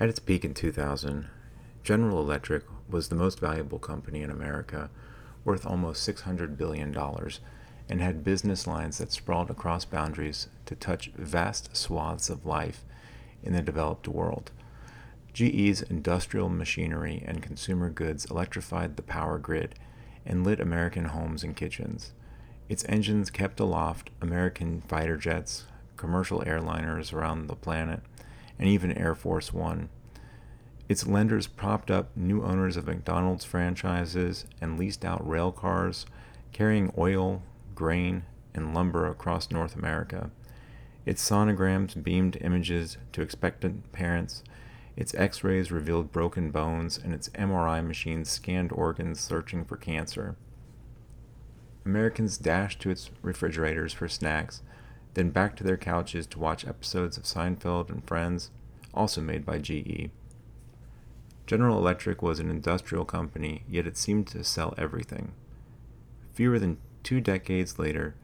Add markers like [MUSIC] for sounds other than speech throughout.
At its peak in 2000, General Electric was the most valuable company in America, worth almost $600 billion, and had business lines that sprawled across boundaries to touch vast swaths of life in the developed world. GE's industrial machinery and consumer goods electrified the power grid and lit American homes and kitchens. Its engines kept aloft American fighter jets, commercial airliners around the planet, and even Air Force One. Its lenders propped up new owners of McDonald's franchises and leased out rail cars carrying oil, grain, and lumber across North America. Its sonograms beamed images to expectant parents. Its x rays revealed broken bones, and its MRI machines scanned organs searching for cancer. Americans dashed to its refrigerators for snacks, then back to their couches to watch episodes of Seinfeld and Friends, also made by GE. General Electric was an industrial company, yet it seemed to sell everything. Fewer than two decades later,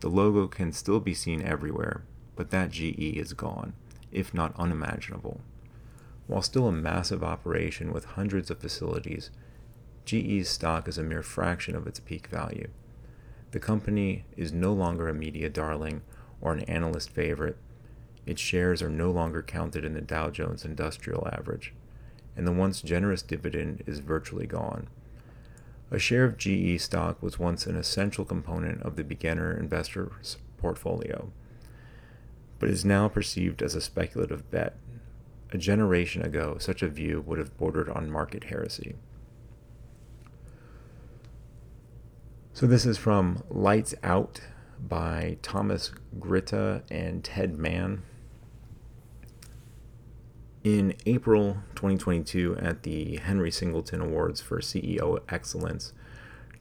the logo can still be seen everywhere, but that GE is gone, if not unimaginable. While still a massive operation with hundreds of facilities, GE's stock is a mere fraction of its peak value. The company is no longer a media darling or an analyst favorite. Its shares are no longer counted in the Dow Jones Industrial Average, and the once generous dividend is virtually gone. A share of GE stock was once an essential component of the beginner investor's portfolio, but is now perceived as a speculative bet. A generation ago, such a view would have bordered on market heresy. So, this is from Lights Out by Thomas Gryta and Ted Mann. In April 2022, at the Henry Singleton Awards for CEO Excellence,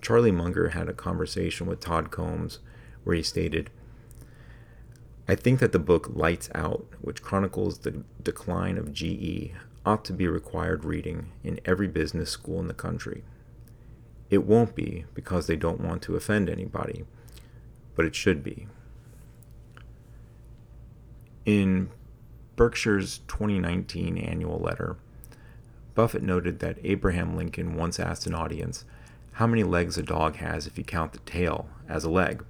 Charlie Munger had a conversation with Todd Combs where he stated, I think that the book Lights Out, which chronicles the decline of GE, ought to be required reading in every business school in the country. It won't be because they don't want to offend anybody, but it should be. In Berkshire's 2019 annual letter, Buffett noted that Abraham Lincoln once asked an audience how many legs a dog has if you count the tail as a leg.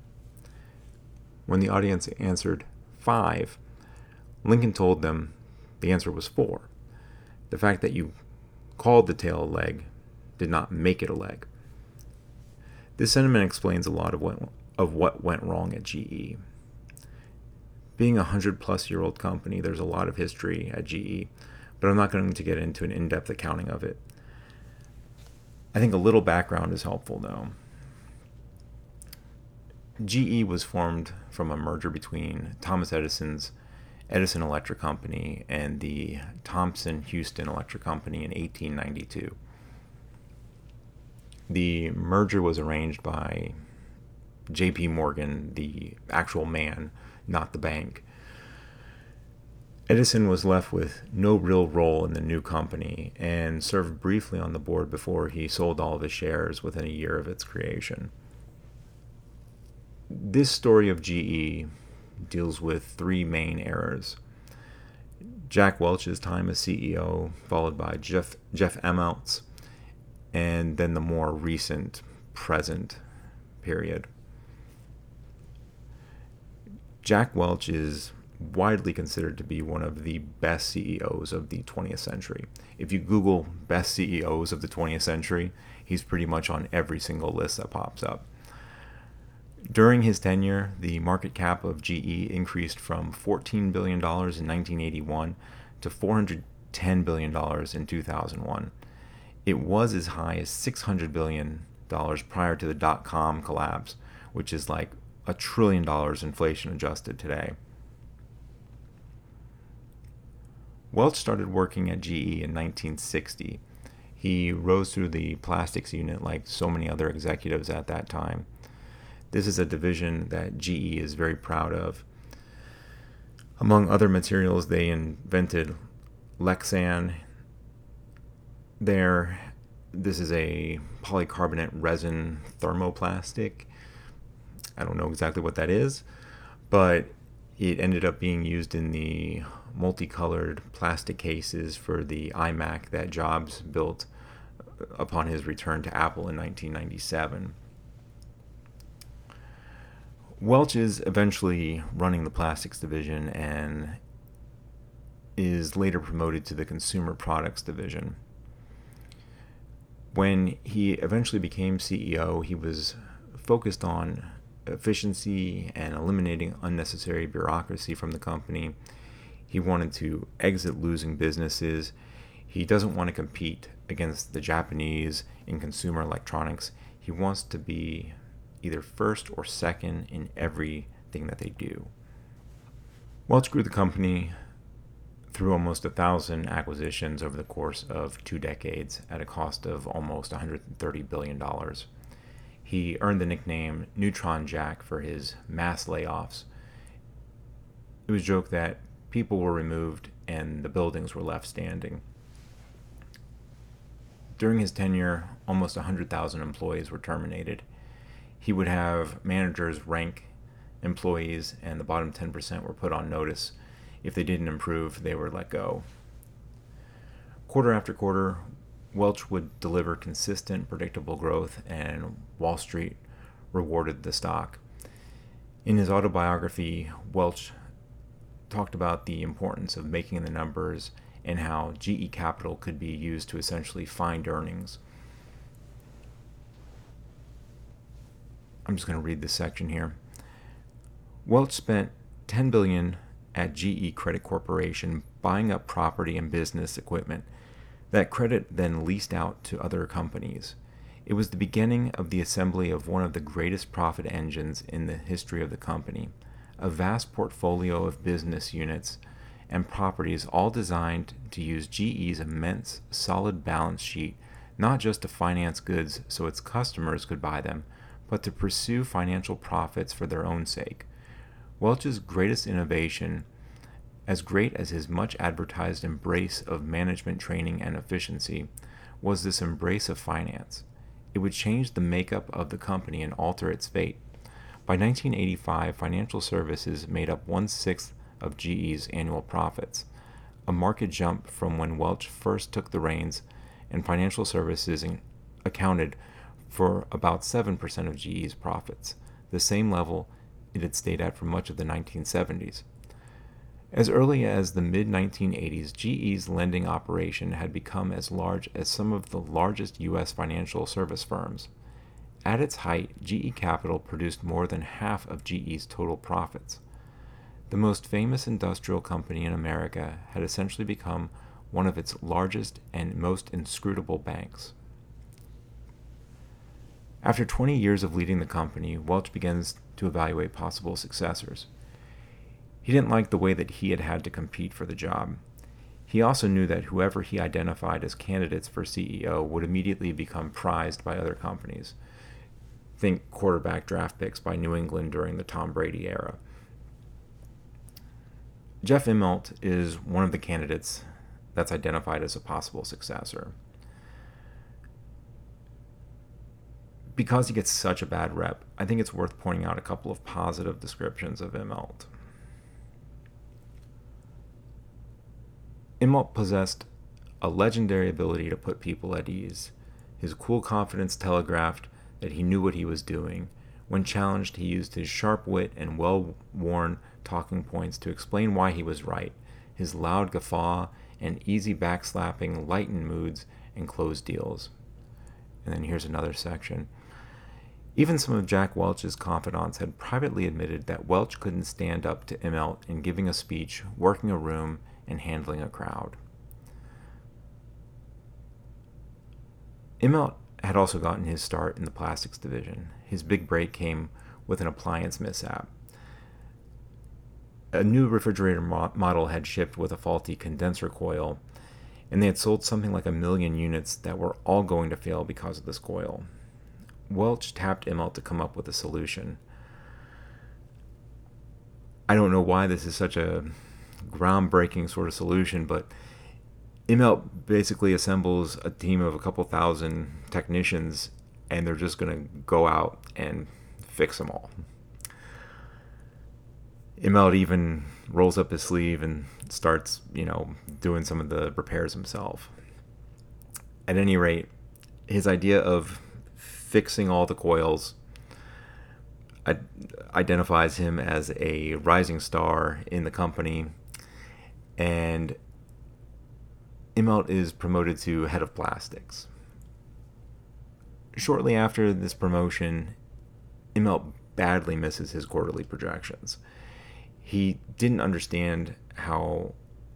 When the audience answered five, Lincoln told them the answer was four. The fact that you called the tail a leg did not make it a leg. This sentiment explains a lot of what, of what went wrong at GE being a 100 plus year old company, there's a lot of history at GE, but I'm not going to get into an in depth accounting of it. I think a little background is helpful though. GE was formed from a merger between Thomas Edison's Edison Electric Company and the Thomson Houston Electric Company in 1892. The merger was arranged by J.P. Morgan, the actual man not the bank. Edison was left with no real role in the new company and served briefly on the board before he sold all of his shares within a year of its creation. This story of GE deals with three main errors. Jack Welch's time as CEO, followed by Jeff Jeff Immelt, and then the more recent present period. Jack Welch is widely considered to be one of the best CEOs of the 20th century. If you Google best CEOs of the 20th century, he's pretty much on every single list that pops up. During his tenure, the market cap of GE increased from $14 billion in 1981 to $410 billion in 2001. It was as high as $600 billion prior to the dot com collapse, which is like a trillion dollars inflation adjusted today. Welch started working at GE in 1960. He rose through the plastics unit like so many other executives at that time. This is a division that GE is very proud of. Among other materials, they invented Lexan. There, this is a polycarbonate resin thermoplastic I don't know exactly what that is, but It ended up being used in the multicolored plastic cases for the iMac that Jobs built uh, upon his return to Apple in 1997. Welch is eventually running the plastics division and is later promoted to the consumer products division. When he eventually became CEO, he was focused on efficiency and eliminating unnecessary bureaucracy from the company. He wanted to exit losing businesses. He doesn't want to compete against the Japanese in consumer electronics. He wants to be either first or second in everything that they do. Welch grew the company through almost a thousand acquisitions over the course of two decades at a cost of almost $130 billion. He earned the nickname Neutron Jack for his mass layoffs. It was joked that people were removed and the buildings were left standing. During his tenure, almost 100,000 employees were terminated. He would have managers rank employees, and the bottom 10% were put on notice. If they didn't improve, they were let go. Quarter after quarter, Welch would deliver consistent, predictable growth, and Wall Street rewarded the stock. In his autobiography, Welch talked about the importance of making the numbers and how GE Capital could be used to essentially find earnings. I'm just going to read this section here. Welch spent 10 billion at GE Credit Corporation buying up property and business equipment that credit then leased out to other companies. It was the beginning of the assembly of one of the greatest profit engines in the history of the company, a vast portfolio of business units and properties all designed to use GE's immense solid balance sheet not just to finance goods so its customers could buy them, but to pursue financial profits for their own sake. Welch's greatest innovation as great as his much advertised embrace of management training and efficiency was this embrace of finance. It would change the makeup of the company and alter its fate. By 1985, financial services made up one sixth of GE's annual profits, a market jump from when Welch first took the reins, and financial services accounted for about 7% of GE's profits, the same level it had stayed at for much of the 1970s. As early as the mid 1980s, GE's lending operation had become as large as some of the largest U.S. financial service firms. At its height, GE Capital produced more than half of GE's total profits. The most famous industrial company in America had essentially become one of its largest and most inscrutable banks. After 20 years of leading the company, Welch begins to evaluate possible successors. He didn't like the way that he had had to compete for the job. He also knew that whoever he identified as candidates for CEO would immediately become prized by other companies. Think quarterback draft picks by New England during the Tom Brady era. Jeff Immelt is one of the candidates that's identified as a possible successor. Because he gets such a bad rep, I think it's worth pointing out a couple of positive descriptions of Immelt. Immelt possessed a legendary ability to put people at ease. His cool confidence telegraphed that he knew what he was doing. When challenged, he used his sharp wit and well worn talking points to explain why he was right. His loud guffaw and easy backslapping lightened moods and closed deals. And then here's another section. Even some of Jack Welch's confidants had privately admitted that Welch couldn't stand up to Immelt in giving a speech, working a room, and handling a crowd. Immelt had also gotten his start in the plastics division. His big break came with an appliance mishap. A new refrigerator mo- model had shipped with a faulty condenser coil, and they had sold something like a million units that were all going to fail because of this coil. Welch tapped Immelt to come up with a solution. I don't know why this is such a groundbreaking sort of solution, but Immelt basically assembles a team of a couple thousand technicians and they're just going to go out and fix them all. Immelt even rolls up his sleeve and starts, you know, doing some of the repairs himself. At any rate, his idea of fixing all the coils identifies him as a rising star in the company, and Immelt is promoted to head of plastics. Shortly after this promotion, Immelt badly misses his quarterly projections. He didn't understand how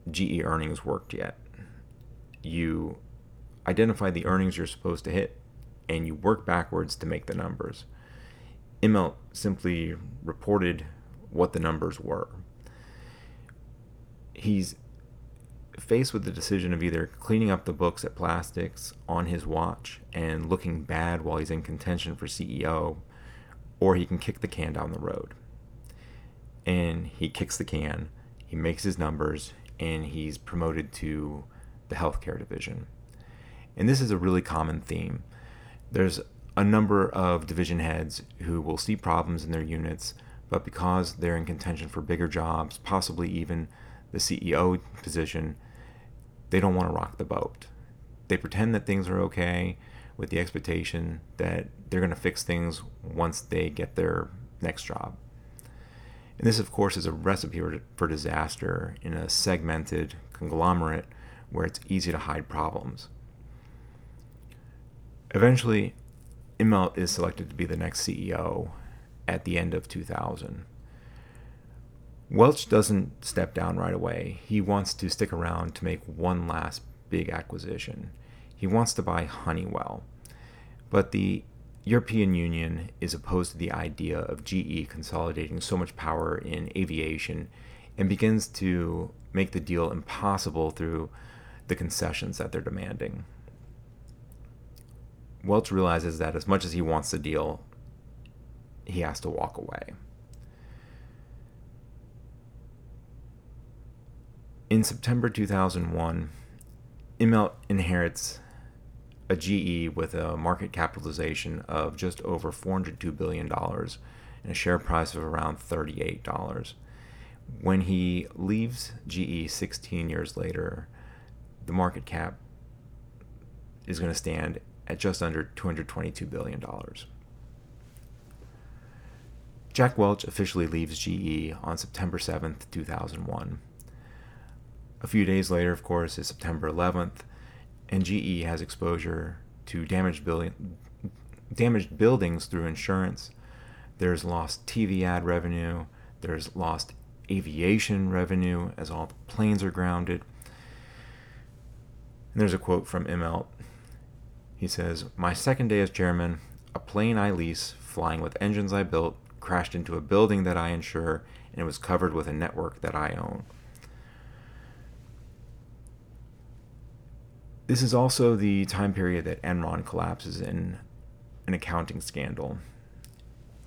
GE earnings worked yet. You identify the earnings you're supposed to hit, and you work backwards to make the numbers. Immelt simply reported what the numbers were. He's faced with the decision of either cleaning up the books at Plastics on his watch and looking bad while he's in contention for CEO, or he can kick the can down the road. And he kicks the can, he makes his numbers, and he's promoted to the healthcare division. And this is a really common theme. There's a number of division heads who will see problems in their units, but because they're in contention for bigger jobs, possibly even the CEO position, they don't want to rock the boat. They pretend that things are okay with the expectation that they're going to fix things once they get their next job. And this, of course, is a recipe for disaster in a segmented conglomerate where it's easy to hide problems. Eventually, Immelt is selected to be the next CEO at the end of 2000. Welch doesn't step down right away. He wants to stick around to make one last big acquisition. He wants to buy Honeywell. But the European Union is opposed to the idea of GE consolidating so much power in aviation and begins to make the deal impossible through the concessions that they're demanding. Welch realizes that as much as he wants the deal, he has to walk away. In September 2001, Immelt inherits a GE with a market capitalization of just over $402 billion and a share price of around $38. When he leaves GE 16 years later, the market cap is going to stand at just under $222 billion. Jack Welch officially leaves GE on September 7th, 2001. A few days later, of course, is September 11th, and GE has exposure to damaged, damaged buildings through insurance. There's lost TV ad revenue. There's lost aviation revenue as all the planes are grounded. And there's a quote from Immelt he says, My second day as chairman, a plane I lease, flying with engines I built, crashed into a building that I insure, and it was covered with a network that I own. This is also the time period that Enron collapses in an accounting scandal.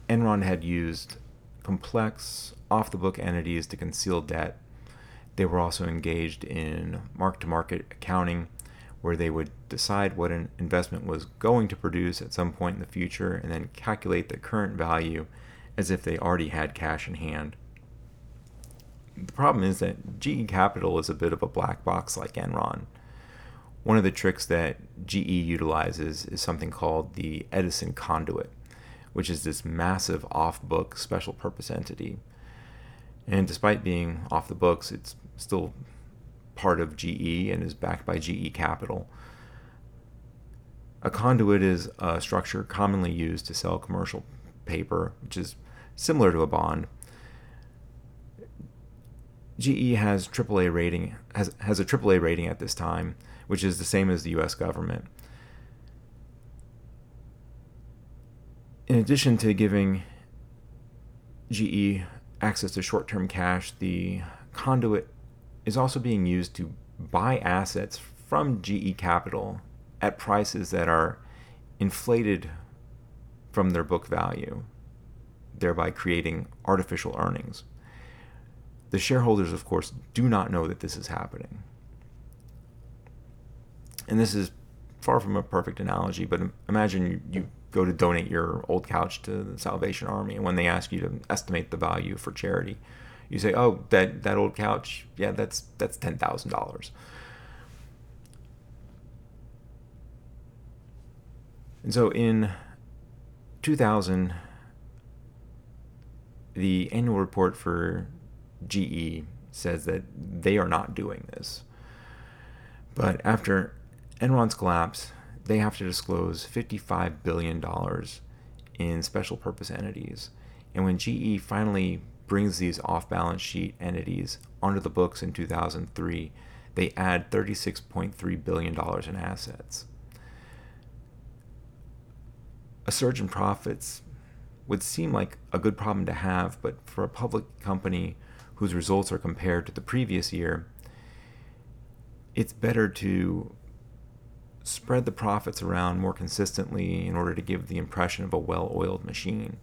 Enron had used complex, off the book entities to conceal debt. They were also engaged in mark to market accounting where they would decide what an investment was going to produce at some point in the future and then calculate the current value as if they already had cash in hand. The problem is that GE Capital is a bit of a black box like Enron. One of the tricks that GE utilizes is something called the Edison conduit, which is this massive off book special purpose entity. And despite being off the books, it's still part of GE and is backed by GE Capital. A conduit is a structure commonly used to sell commercial paper, which is similar to a bond. GE has AAA rating has has a AAA rating at this time, which is the same as the U.S. government. In addition to giving GE access to short-term cash, the conduit is also being used to buy assets from GE Capital at prices that are inflated from their book value, thereby creating artificial earnings. The shareholders, of course, do not know that this is happening. And this is far from a perfect analogy, but imagine you, you go to donate your old couch to the Salvation Army, and when they ask you to estimate the value for charity, you say, "Oh, that that old couch, yeah, that's that's ten thousand dollars." And so in 2000, the annual report for GE says that they are not doing this. But after Enron's collapse, they have to disclose $55 billion in special purpose entities. And when GE finally brings these off balance sheet entities onto the books in 2003, they add $36.3 billion in assets. A surge in profits would seem like a good problem to have, but for a public company whose results are compared to the previous year, it's better to spread the profits around more consistently in order to give the impression of a well oiled machine.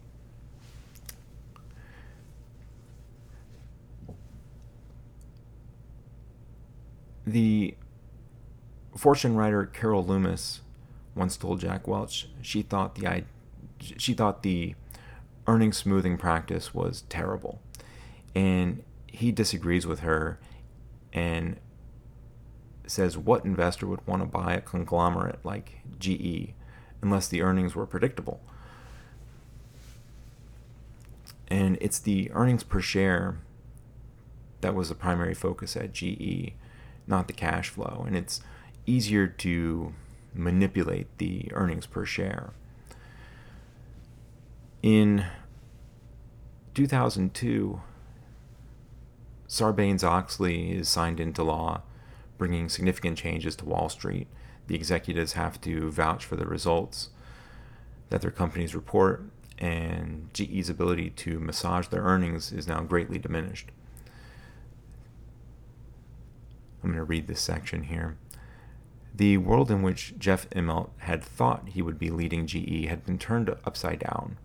The fortune writer Carol Loomis once told Jack Welch she thought the she thought the earning smoothing practice was terrible. And he disagrees with her and says what investor would want to buy a conglomerate like GE unless the earnings were predictable. And it's the earnings per share that was the primary focus at GE, not the cash flow. And it's easier to manipulate the earnings per share. In 2002, Sarbanes Oxley is signed into law, bringing significant changes to Wall Street. The executives have to vouch for the results that their companies report, and GE's ability to massage their earnings is now greatly diminished. I'm going to read this section here. The world in which Jeff Immelt had thought he would be leading GE had been turned upside down.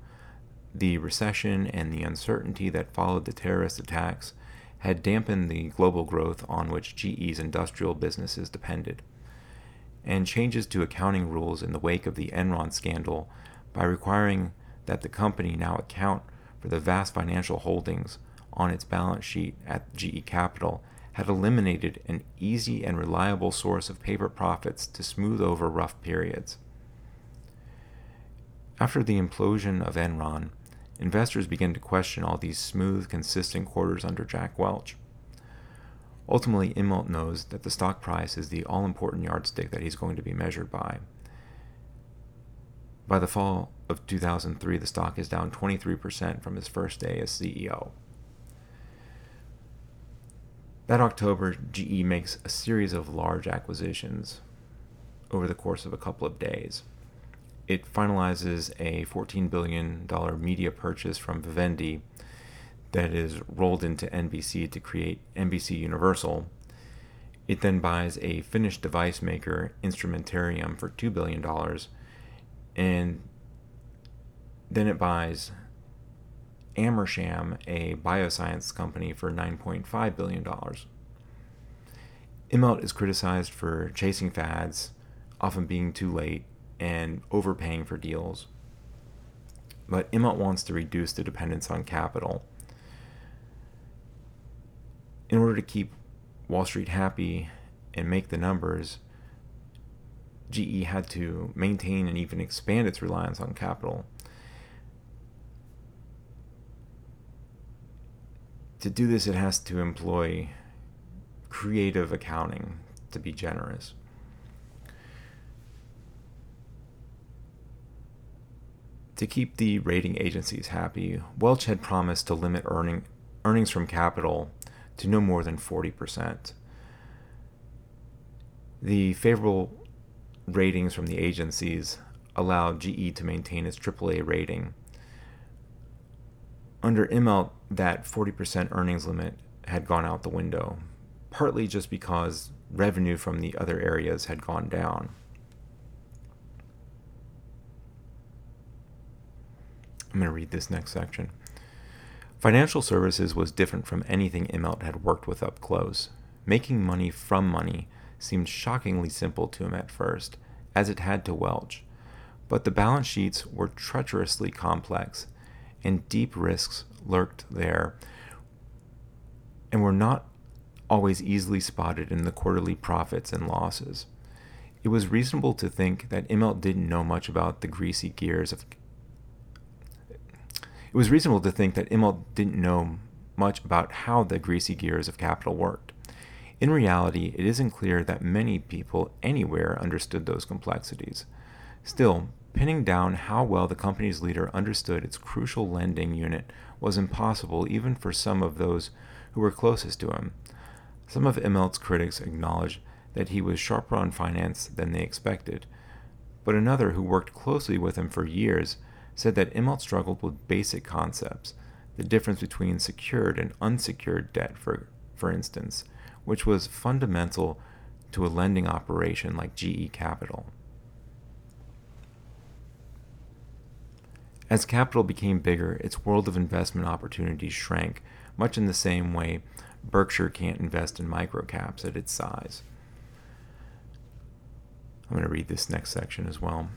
The recession and the uncertainty that followed the terrorist attacks had dampened the global growth on which GE's industrial businesses depended. And changes to accounting rules in the wake of the Enron scandal by requiring that the company now account for the vast financial holdings on its balance sheet at GE Capital had eliminated an easy and reliable source of paper profits to smooth over rough periods. After the implosion of Enron, investors began to question all these smooth, consistent quarters under Jack Welch. Ultimately, Immelt knows that the stock price is the all important yardstick that he's going to be measured by. By the fall of 2003, the stock is down 23% from his first day as CEO. That October, GE makes a series of large acquisitions over the course of a couple of days it finalizes a $14 billion media purchase from Vivendi that is rolled into NBC to create NBC Universal. It then buys a Finnish device maker, Instrumentarium, for $2 billion. And then it buys Amersham, a bioscience company, for $9.5 billion. Immelt is criticized for chasing fads, often being too late, and overpaying for deals. But Immelt wants to reduce the dependence on capital. In order to keep Wall Street happy and make the numbers, GE had to maintain and even expand its reliance on capital. To do this, it has to employ creative accounting to be generous. To keep the rating agencies happy, Welch had promised to limit earning, earnings from capital to no more than 40%. The favorable ratings from the agencies allowed GE to maintain its AAA rating. Under Immelt, that 40% earnings limit had gone out the window, partly just because revenue from the other areas had gone down. I'm going to read this next section. Financial services was different from anything Immelt had worked with up close. Making money from money seemed shockingly simple to him at first, as it had to Welch. But the balance sheets were treacherously complex, and deep risks lurked there and were not always easily spotted in the quarterly profits and losses. It was reasonable to think that Immelt didn't know much about the greasy gears of it was reasonable to think that Immelt didn't know much about how the greasy gears of capital worked. In reality, it isn't clear that many people anywhere understood those complexities. Still, pinning down how well the company's leader understood its crucial lending unit was impossible even for some of those who were closest to him. Some of Immelt's critics acknowledged that he was sharper on finance than they expected, but another who worked closely with him for years said that Immelt struggled with basic concepts, the difference between secured and unsecured debt, for, for instance, which was fundamental to a lending operation like GE Capital. As capital became bigger, its world of investment opportunities shrank, much in the same way Berkshire can't invest in microcaps at its size. I'm going to read this next section as well.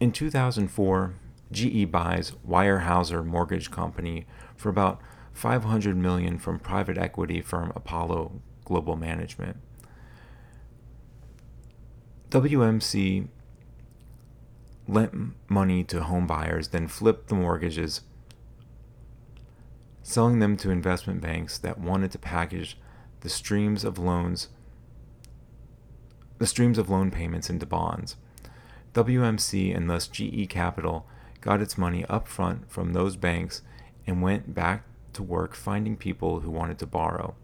In 2004, GE buys Weyerhaeuser Mortgage Company for about 500 million from private equity firm Apollo Global Management. WMC lent money to home buyers, then flipped the mortgages, selling them to investment banks that wanted to package the streams of loans the streams of loan payments into bonds. WMC and thus GE Capital got its money up front from those banks and went back to work finding people who wanted to borrow.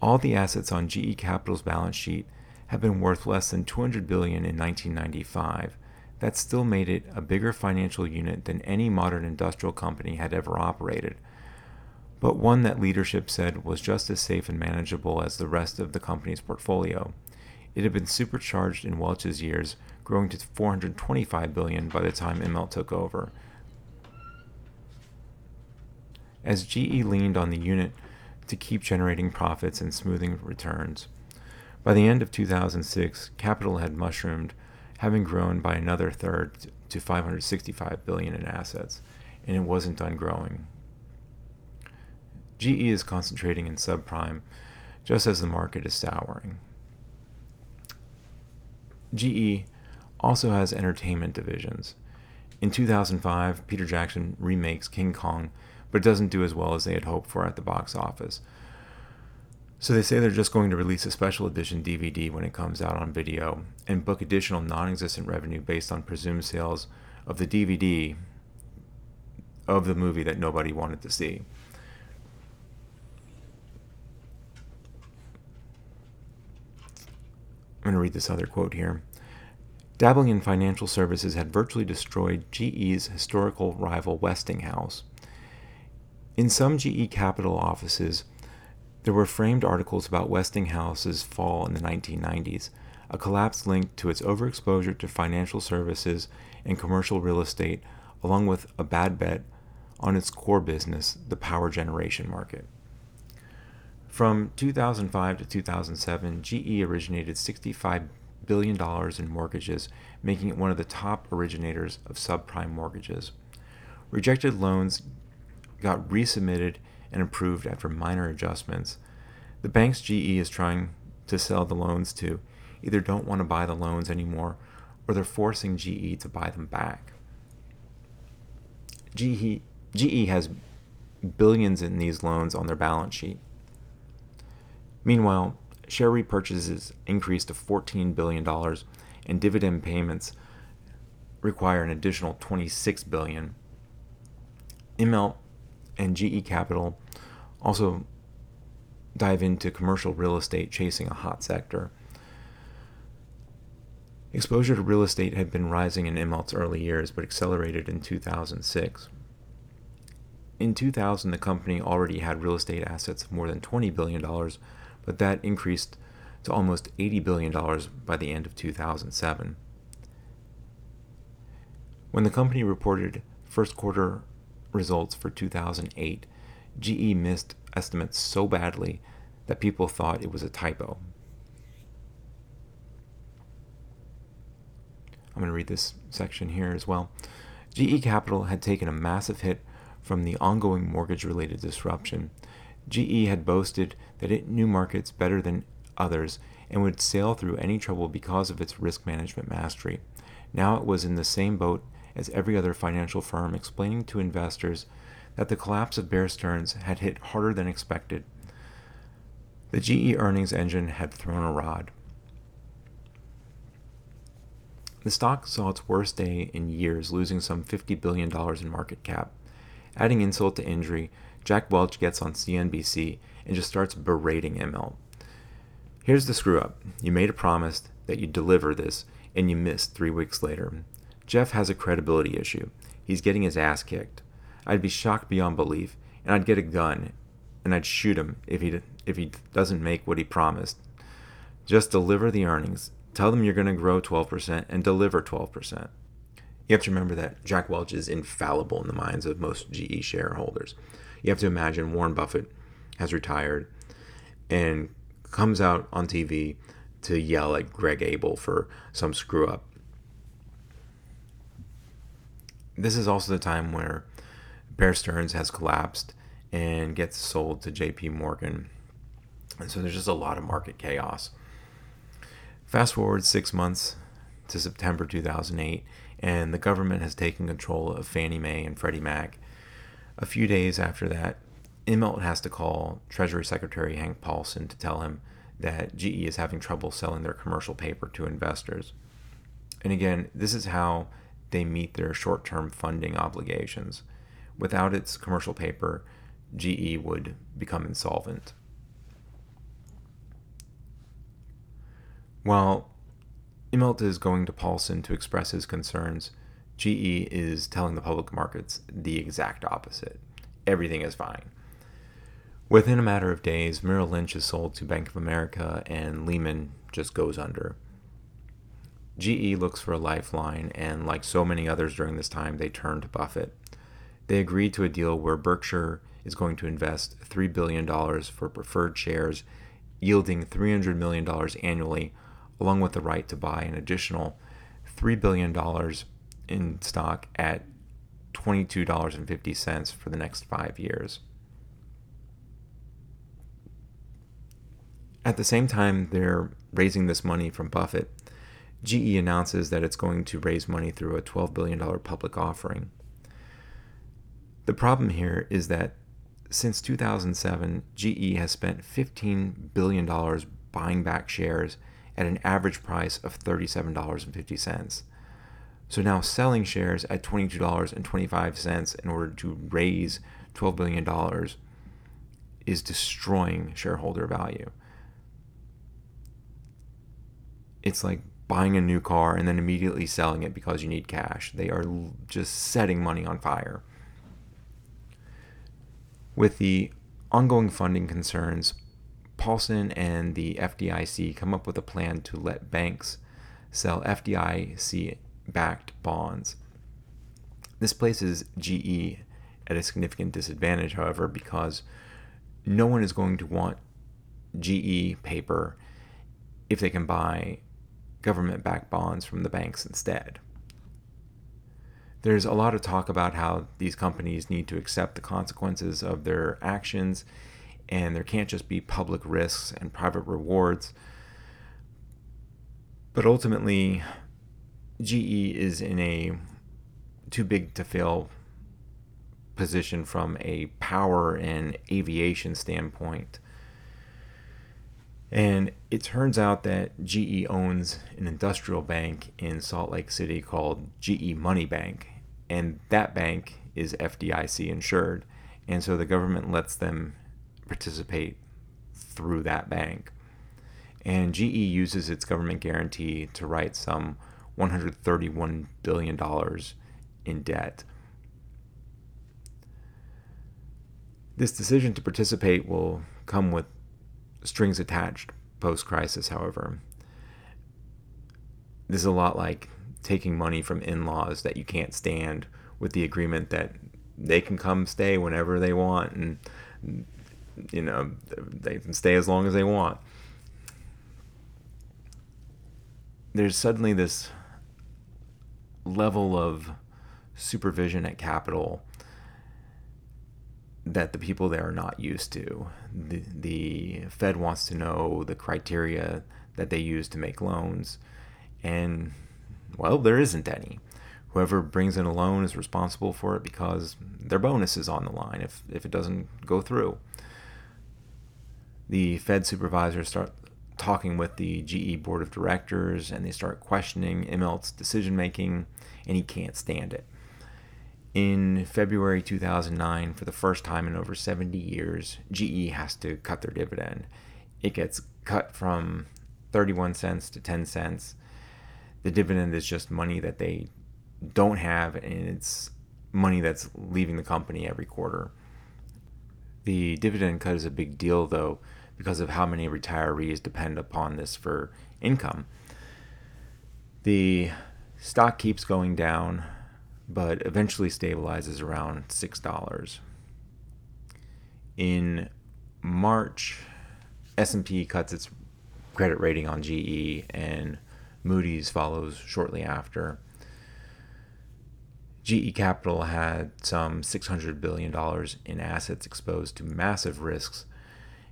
All the assets on GE Capital's balance sheet had been worth less than 200 billion in 1995. That still made it a bigger financial unit than any modern industrial company had ever operated, but one that leadership said was just as safe and manageable as the rest of the company's portfolio. It had been supercharged in Welch's years, growing to 425 billion by the time Immelt took over. As GE leaned on the unit to keep generating profits and smoothing returns, by the end of 2006, capital had mushroomed, having grown by another third to 565 billion in assets, and it wasn't done growing. GE is concentrating in subprime, just as the market is souring. GE also has entertainment divisions. In 2005, Peter Jackson remakes King Kong, but it doesn't do as well as they had hoped for at the box office. So they say they're just going to release a special edition DVD when it comes out on video and book additional non existent revenue based on presumed sales of the DVD of the movie that nobody wanted to see. I'm going to read this other quote here. Dabbling in financial services had virtually destroyed GE's historical rival Westinghouse. In some GE Capital offices, there were framed articles about Westinghouse's fall in the 1990s, a collapse linked to its overexposure to financial services and commercial real estate, along with a bad bet on its core business, the power generation market. From 2005 to 2007, GE originated $65 billion in mortgages, making it one of the top originators of subprime mortgages. Rejected loans got resubmitted and approved after minor adjustments. The banks GE is trying to sell the loans to either don't want to buy the loans anymore or they're forcing GE to buy them back. GE, GE has billions in these loans on their balance sheet. Meanwhile, share repurchases increased to $14 billion, and dividend payments require an additional $26 billion. Immelt and GE Capital also dive into commercial real estate chasing a hot sector. Exposure to real estate had been rising in Immelt's early years, but accelerated in 2006. In 2000, the company already had real estate assets of more than $20 billion, but that increased to almost $80 billion by the end of 2007. When the company reported first quarter results for 2008, GE missed estimates so badly that people thought it was a typo. I'm going to read this section here as well. GE Capital had taken a massive hit from the ongoing mortgage related disruption GE had boasted that it knew markets better than others and would sail through any trouble because of its risk management mastery. Now it was in the same boat as every other financial firm, explaining to investors that the collapse of Bear Stearns had hit harder than expected. The GE earnings engine had thrown a rod. The stock saw its worst day in years, losing some $50 billion in market cap. Adding insult to injury, Jack Welch gets on CNBC and just starts berating Immelt. Here's the screw up you made a promise that you'd deliver this, and you missed three weeks later. Jeff has a credibility issue. He's getting his ass kicked. I'd be shocked beyond belief, and I'd get a gun, and I'd shoot him if he if he doesn't make what he promised. Just deliver the earnings. Tell them you're going to grow 12% and deliver 12%. You have to remember that Jack Welch is infallible in the minds of most GE shareholders. You have to imagine Warren Buffett has retired and comes out on TV to yell at Greg Abel for some screw up. This is also the time where Bear Stearns has collapsed and gets sold to JP Morgan. And so there's just a lot of market chaos. Fast forward six months to September 2008, and the government has taken control of Fannie Mae and Freddie Mac. A few days after that, Immelt has to call Treasury Secretary Hank Paulson to tell him that GE is having trouble selling their commercial paper to investors. And again, this is how they meet their short term funding obligations. Without its commercial paper, GE would become insolvent. While Immelt is going to Paulson to express his concerns, GE is telling the public markets the exact opposite. Everything is fine. Within a matter of days, Merrill Lynch is sold to Bank of America and Lehman just goes under. GE looks for a lifeline, and like so many others during this time, they turn to Buffett. They agreed to a deal where Berkshire is going to invest $3 billion for preferred shares, yielding $300 million annually, along with the right to buy an additional $3 billion in stock at $22.50 for the next five years. At the same time, they're raising this money from Buffett. GE announces that it's going to raise money through a $12 billion public offering. The problem here is that since 2007, GE has spent $15 billion buying back shares at an average price of $37.50. So now selling shares at $22.25 in order to raise $12 billion is destroying shareholder value. It's like buying a new car and then immediately selling it because you need cash. They are just setting money on fire. With the ongoing funding concerns, Paulson and the FDIC come up with a plan to let banks sell FDIC backed bonds. This places GE at a significant disadvantage, however, because no one is going to want GE paper if they can buy government backed bonds from the banks instead. There's a lot of talk about how these companies need to accept the consequences of their actions, and there can't just be public risks and private rewards. But ultimately, GE is in a too big to fail position from a power and aviation standpoint and it turns out that GE owns an industrial bank in Salt Lake City called GE Money Bank. And that bank is FDIC insured. And so the government lets them participate through that bank. And GE uses its government guarantee to write some $131 billion in debt. This decision to participate will come with strings attached post crisis, however. This is a lot like taking money from in laws that you can't stand with the agreement that they can come stay whenever they want and you know they can stay as long as they want there's suddenly this level of supervision at capital that the people there are not used to. The, the Fed wants to know the criteria that they use to make loans, and well, there isn't any. Whoever brings in a loan is responsible for it because their bonus is on the line if, if it doesn't go through. The Fed supervisors start talking with the GE board of directors and they start questioning Immelt's decision making, and he can't stand it. In February 2009, for the first time in over 70 years, GE has to cut their dividend. It gets cut from 31 cents to 10 cents. The dividend is just money that they don't have, and it's money that's leaving the company every quarter. The dividend cut is a big deal, though, because of how many retirees depend upon this for income. The stock keeps going down, but eventually stabilizes around $6. In March, S&P cuts its credit rating on GE and Moody's follows shortly after. GE Capital had some $600 billion in assets exposed to massive risks,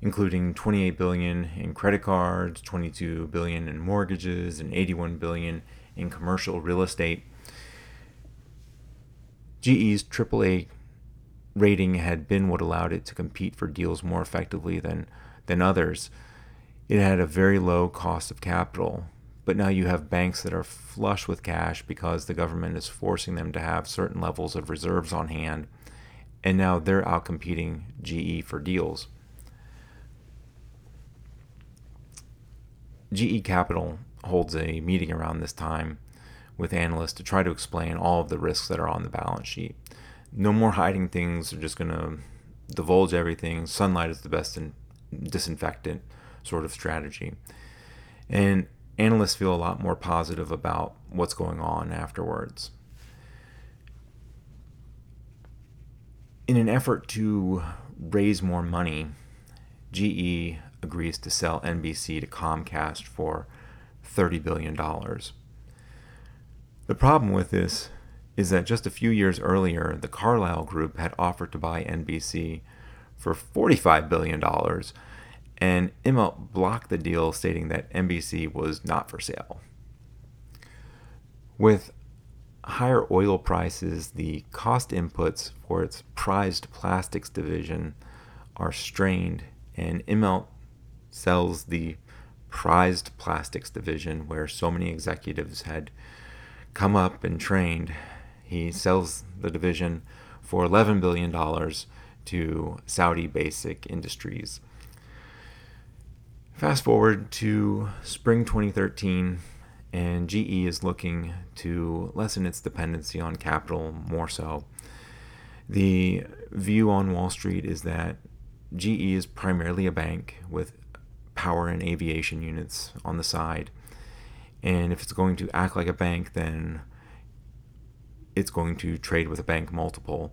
including 28 billion in credit cards, 22 billion in mortgages, and 81 billion in commercial real estate. GE's AAA rating had been what allowed it to compete for deals more effectively than, than others. It had a very low cost of capital, but now you have banks that are flush with cash because the government is forcing them to have certain levels of reserves on hand, and now they're outcompeting GE for deals. GE Capital holds a meeting around this time with analysts to try to explain all of the risks that are on the balance sheet. No more hiding things, they're just going to divulge everything. Sunlight is the best disinfectant sort of strategy. And analysts feel a lot more positive about what's going on afterwards. In an effort to raise more money, GE agrees to sell NBC to Comcast for $30 billion. The problem with this is that just a few years earlier, the Carlyle Group had offered to buy NBC for $45 billion and Immelt blocked the deal, stating that NBC was not for sale. With higher oil prices, the cost inputs for its prized plastics division are strained, and Immelt sells the prized plastics division where so many executives had come up and trained. He sells the division for $11 billion to Saudi Basic Industries. Fast forward to spring 2013, and GE is looking to lessen its dependency on capital more so. The view on Wall Street is that GE is primarily a bank with power and aviation units on the side. And if it's going to act like a bank, then it's going to trade with a bank multiple.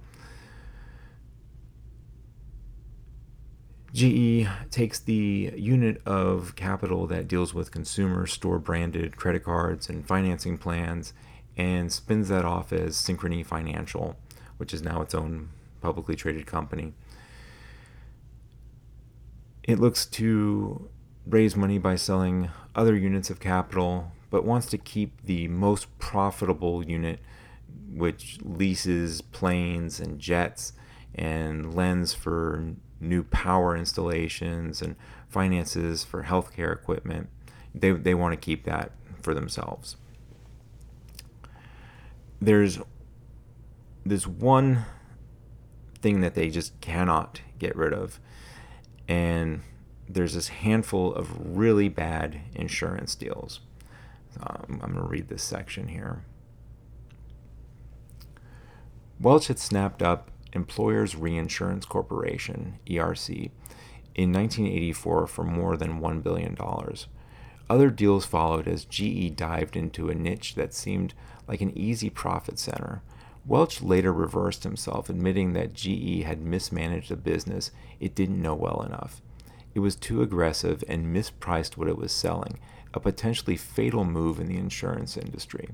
GE takes the unit of capital that deals with consumer store branded credit cards and financing plans and spins that off as Synchrony Financial, which is now its own publicly traded company. It looks to raise money by selling other units of capital, but wants to keep the most profitable unit, which leases planes and jets and lends for new power installations and finances for healthcare equipment. They, they want to keep that for themselves. There's this one thing that they just cannot get rid of, and there's this handful of really bad insurance deals. Um, I'm going to read this section here. Welch had snapped up Employers Reinsurance Corporation, ERC, in 1984 for more than $1 billion. Other deals followed as GE dived into a niche that seemed like an easy profit center. Welch later reversed himself, admitting that GE had mismanaged a business it didn't know well enough. It was too aggressive and mispriced what it was selling, a potentially fatal move in the insurance industry.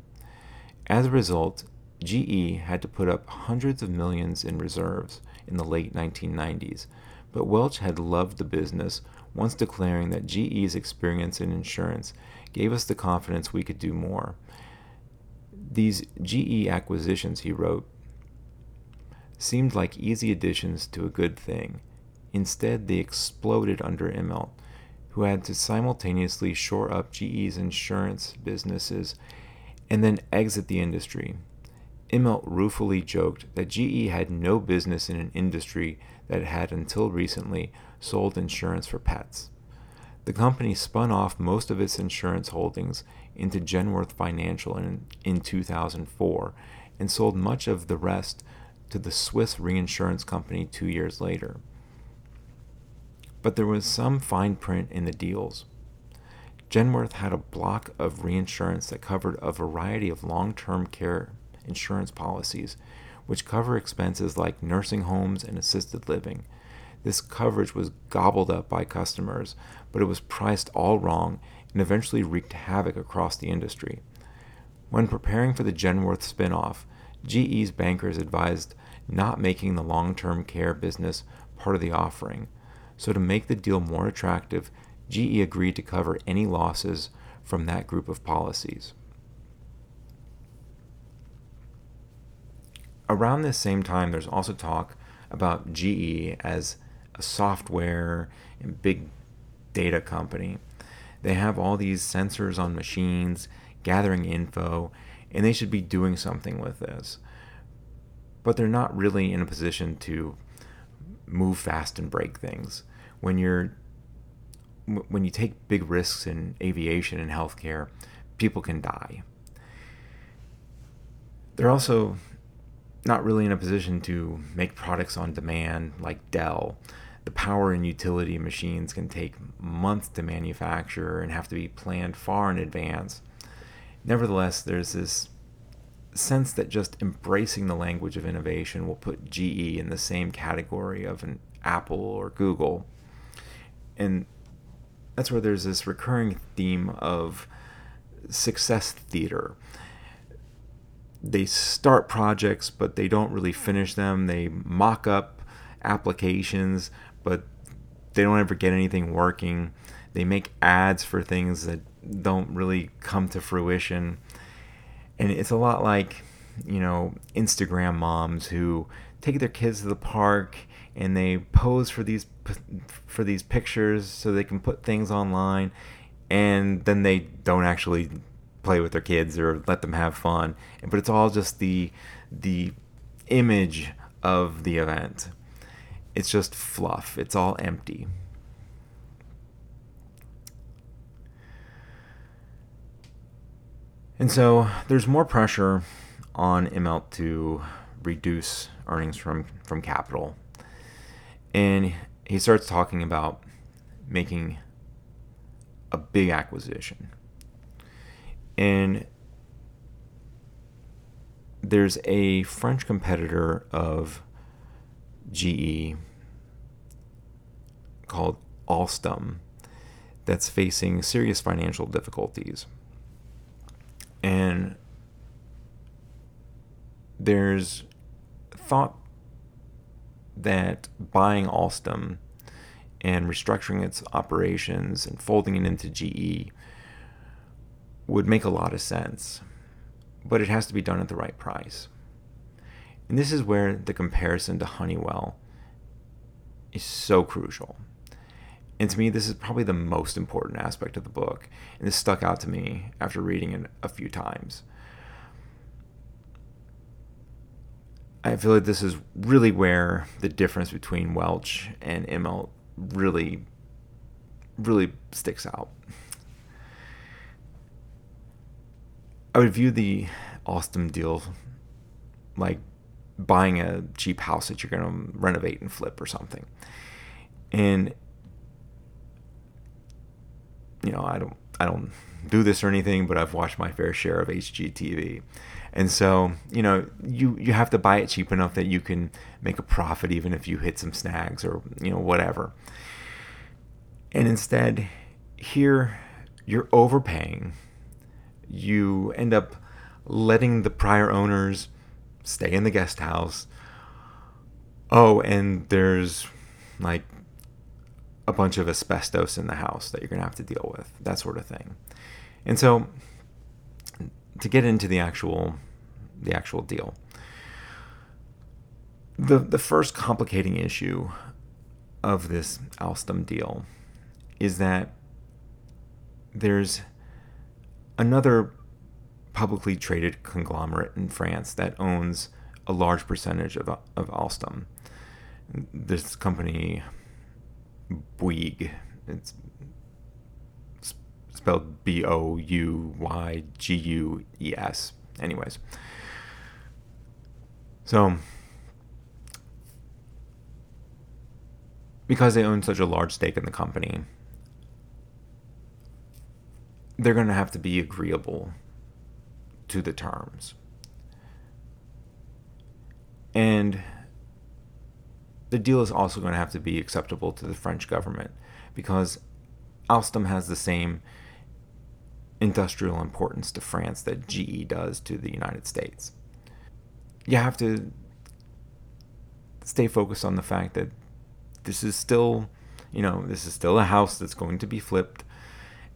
As a result, GE had to put up hundreds of millions in reserves in the late 1990s, but Welch had loved the business, once declaring that GE's experience in insurance gave us the confidence we could do more. These GE acquisitions, he wrote, seemed like easy additions to a good thing. Instead, they exploded under Immelt, who had to simultaneously shore up GE's insurance businesses and then exit the industry. Immelt ruefully joked that GE had no business in an industry that had until recently sold insurance for pets. The company spun off most of its insurance holdings into Genworth Financial in, in 2004 and sold much of the rest to the Swiss reinsurance company two years later. But there was some fine print in the deals. Genworth had a block of reinsurance that covered a variety of long term care insurance policies, which cover expenses like nursing homes and assisted living. This coverage was gobbled up by customers, but it was priced all wrong and eventually wreaked havoc across the industry. When preparing for the Genworth spinoff, GE's bankers advised not making the long term care business part of the offering. So, to make the deal more attractive, GE agreed to cover any losses from that group of policies. Around this same time, there's also talk about GE as a software and big data company. They have all these sensors on machines gathering info, and they should be doing something with this. But they're not really in a position to move fast and break things. When you're when you take big risks in aviation and healthcare, people can die. They're also not really in a position to make products on demand like Dell. The power and utility machines can take months to manufacture and have to be planned far in advance. Nevertheless, there's this sense that just embracing the language of innovation will put GE in the same category of an Apple or Google. And that's where there's this recurring theme of success theater they start projects, but they don't really finish them. They mock up applications, but they don't ever get anything working. They make ads for things that don't really come to fruition. And it's a lot like, you know, Instagram moms who take their kids to the park and they pose for these for these pictures so they can put things online and then they don't actually play with their kids or let them have fun. But it's all just the the image of the event. It's just fluff. It's all empty. And so there's more pressure on Immelt to reduce earnings from, from capital. And he starts talking about making a big acquisition and there's a French competitor of GE called Alstom that's facing serious financial difficulties. And there's thought that buying Alstom and restructuring its operations and folding it into GE would make a lot of sense, but it has to be done at the right price. And this is where the comparison to Honeywell is so crucial. And to me, this is probably the most important aspect of the book, and this stuck out to me after reading it a few times. I feel like this is really where the difference between Welch and Immelt really, really sticks out. I would view the Alstom deal like buying a cheap house that you're going to renovate and flip or something. And you know, I don't I don't do this or anything, but I've watched my fair share of HGTV. And so, you know, you you have to buy it cheap enough that you can make a profit even if you hit some snags or, you know, whatever. And instead, here you're overpaying you end up letting the prior owners stay in the guest house. Oh, and there's like a bunch of asbestos in the house that you're going to have to deal with, that sort of thing. And so to get into the actual the actual deal. The the first complicating issue of this Alstom deal is that there's another publicly traded conglomerate in France that owns a large percentage of, of Alstom. This company, Bouygues, it's spelled B O U Y G U E S. Anyways, so because they own such a large stake in the company, they're going to have to be agreeable to the terms. And the deal is also going to have to be acceptable to the French government because Alstom has the same industrial importance to France that GE does to the United States. You have to stay focused on the fact that this is still, you know, this is still a house that's going to be flipped.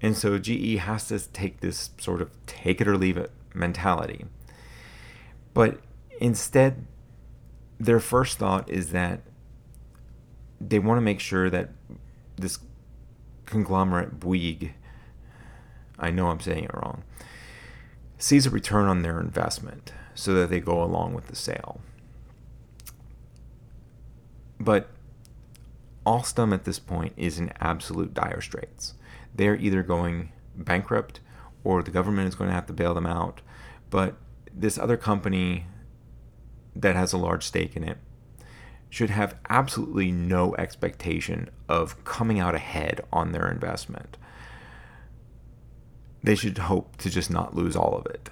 And so GE has to take this sort of take it or leave it mentality. But instead, their first thought is that they want to make sure that this conglomerate Bouygues I know I'm saying it wrong, sees a return on their investment so that they go along with the sale. But Alstom at this point is in absolute dire straits. They're either going bankrupt or the government is going to have to bail them out. But this other company that has a large stake in it should have absolutely no expectation of coming out ahead on their investment they should hope to just not lose all of it.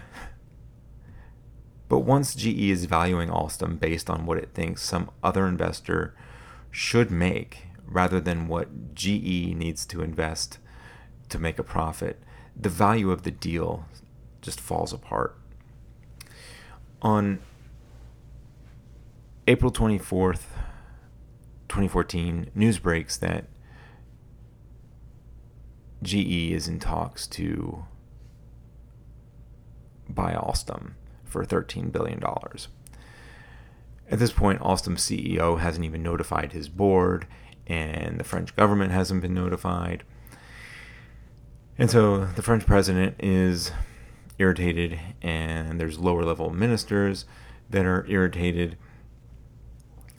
But once GE is valuing Alstom based on what it thinks some other investor should make rather than what GE needs to invest to make a profit, the value of the deal just falls apart. On April 24th, 2014, news breaks that GE is in talks to buy Alstom for $13 billion. At this point, Alstom's CEO hasn't even notified his board, and the French government hasn't been notified. And so the French president is irritated, and there's lower level ministers that are irritated.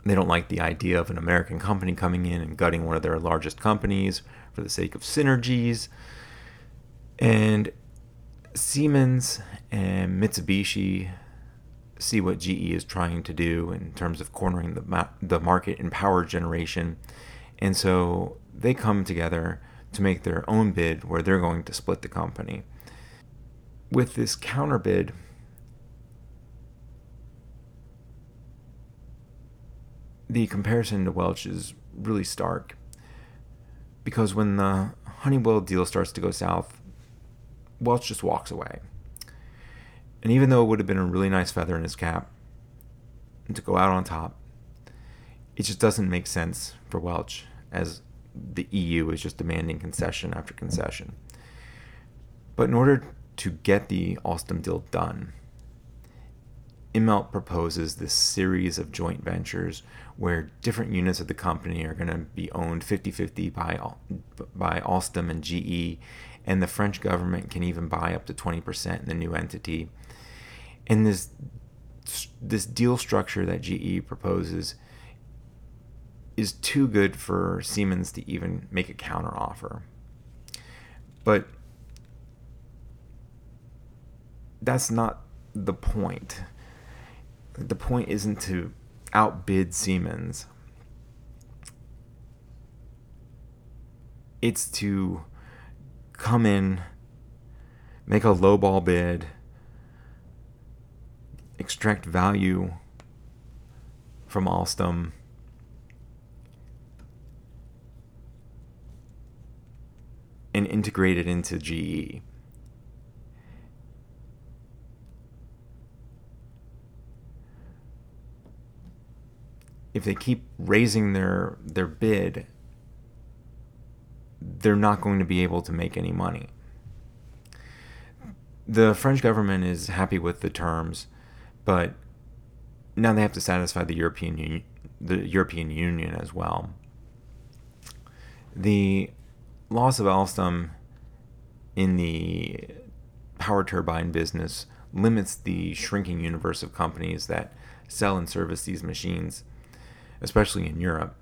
They don't like the idea of an American company coming in and gutting one of their largest companies for the sake of synergies. And Siemens and Mitsubishi see what GE is trying to do in terms of cornering the, ma- the market in power generation. And so they come together to make their own bid where they're going to split the company. With this counter bid, the comparison to Welch is really stark because when the Honeywell deal starts to go south, Welch just walks away. And even though it would have been a really nice feather in his cap to go out on top, it just doesn't make sense for Welch as the EU is just demanding concession after concession. But in order to get the Alstom deal done, Immelt proposes this series of joint ventures where different units of the company are going to be owned 50-50 by by Alstom and GE and the French government can even buy up to 20% in the new entity. And this this deal structure that GE proposes is too good for Siemens to even make a counteroffer. But that's not the point the point isn't to outbid Siemens. It's to come in, make a lowball bid, extract value from Alstom. And integrate it into GE. If they keep raising their their bid, they're not going to be able to make any money. The French government is happy with the terms, but now they have to satisfy the European Union, the European Union as well. The loss of Alstom in the power turbine business limits the shrinking universe of companies that sell and service these machines, especially in Europe.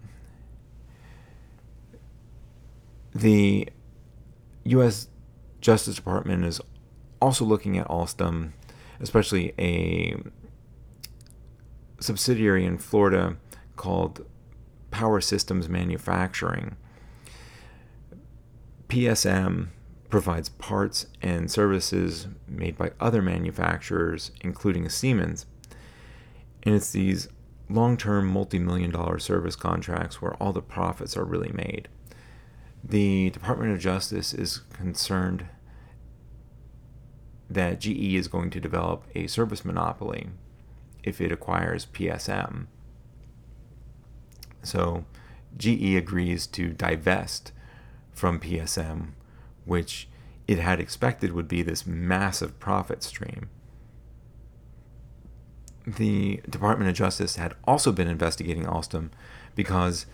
The U.S. Justice Department is also looking at Alstom, especially a subsidiary in Florida called Power Systems Manufacturing. PSM provides parts and services made by other manufacturers, including Siemens. And it's these long term, multi million dollar service contracts where all the profits are really made. The Department of Justice is concerned that GE is going to develop a service monopoly if it acquires PSM. So GE agrees to divest from PSM which it had expected would be this massive profit stream. The Department of Justice had also been investigating Alstom because